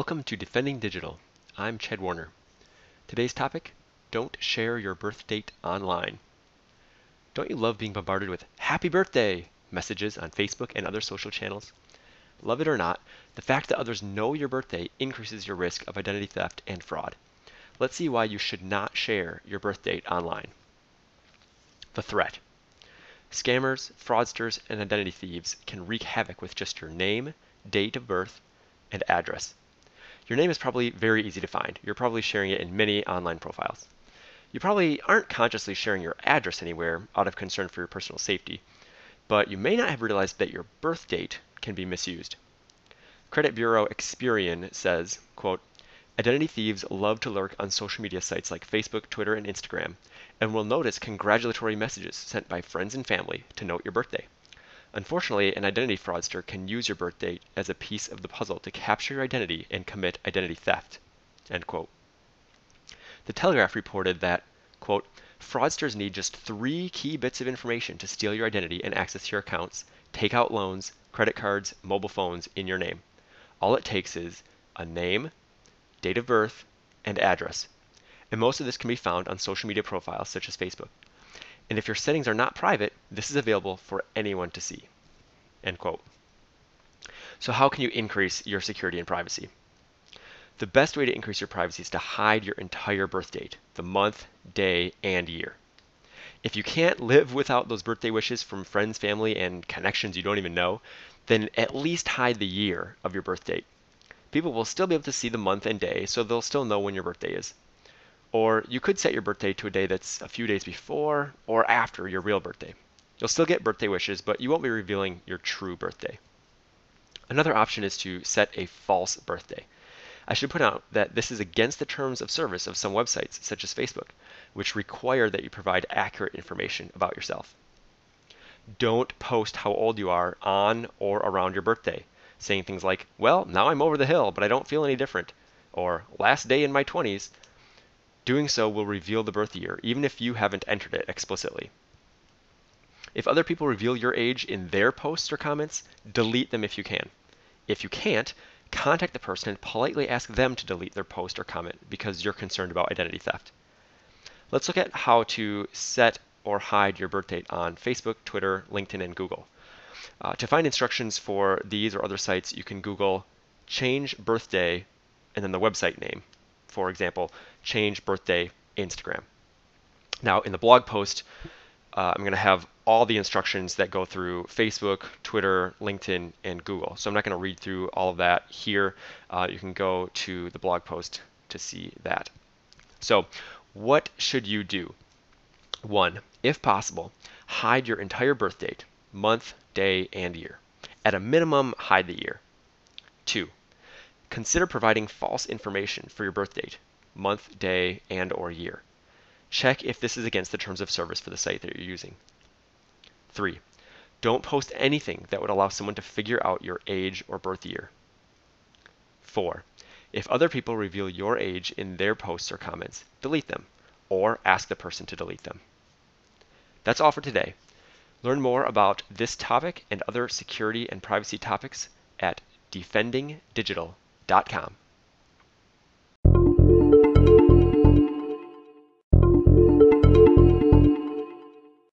Welcome to Defending Digital. I'm Chad Warner. Today's topic Don't share your birth date online. Don't you love being bombarded with happy birthday messages on Facebook and other social channels? Love it or not, the fact that others know your birthday increases your risk of identity theft and fraud. Let's see why you should not share your birth date online. The threat. Scammers, fraudsters, and identity thieves can wreak havoc with just your name, date of birth, and address. Your name is probably very easy to find. You're probably sharing it in many online profiles. You probably aren't consciously sharing your address anywhere out of concern for your personal safety, but you may not have realized that your birth date can be misused. Credit bureau Experian says, quote, Identity thieves love to lurk on social media sites like Facebook, Twitter, and Instagram, and will notice congratulatory messages sent by friends and family to note your birthday. Unfortunately, an identity fraudster can use your birth date as a piece of the puzzle to capture your identity and commit identity theft. The Telegraph reported that, quote, fraudsters need just three key bits of information to steal your identity and access your accounts, take out loans, credit cards, mobile phones in your name. All it takes is a name, date of birth, and address. And most of this can be found on social media profiles such as Facebook. And if your settings are not private, this is available for anyone to see. End quote. So how can you increase your security and privacy? The best way to increase your privacy is to hide your entire birth date, the month, day, and year. If you can't live without those birthday wishes from friends, family, and connections you don't even know, then at least hide the year of your birth date. People will still be able to see the month and day, so they'll still know when your birthday is. Or you could set your birthday to a day that's a few days before or after your real birthday. You'll still get birthday wishes, but you won't be revealing your true birthday. Another option is to set a false birthday. I should point out that this is against the terms of service of some websites, such as Facebook, which require that you provide accurate information about yourself. Don't post how old you are on or around your birthday, saying things like, well, now I'm over the hill, but I don't feel any different, or last day in my 20s, Doing so will reveal the birth year, even if you haven't entered it explicitly. If other people reveal your age in their posts or comments, delete them if you can. If you can't, contact the person and politely ask them to delete their post or comment because you're concerned about identity theft. Let's look at how to set or hide your birth date on Facebook, Twitter, LinkedIn, and Google. Uh, to find instructions for these or other sites, you can Google change birthday and then the website name for example, change birthday Instagram. Now, in the blog post, uh, I'm going to have all the instructions that go through Facebook, Twitter, LinkedIn, and Google. So I'm not going to read through all of that here. Uh, you can go to the blog post to see that. So, what should you do? One, if possible, hide your entire birth date, month, day, and year. At a minimum, hide the year. Two, Consider providing false information for your birth date, month, day, and or year. Check if this is against the terms of service for the site that you're using. 3. Don't post anything that would allow someone to figure out your age or birth year. 4. If other people reveal your age in their posts or comments, delete them or ask the person to delete them. That's all for today. Learn more about this topic and other security and privacy topics at defendingdigital.com.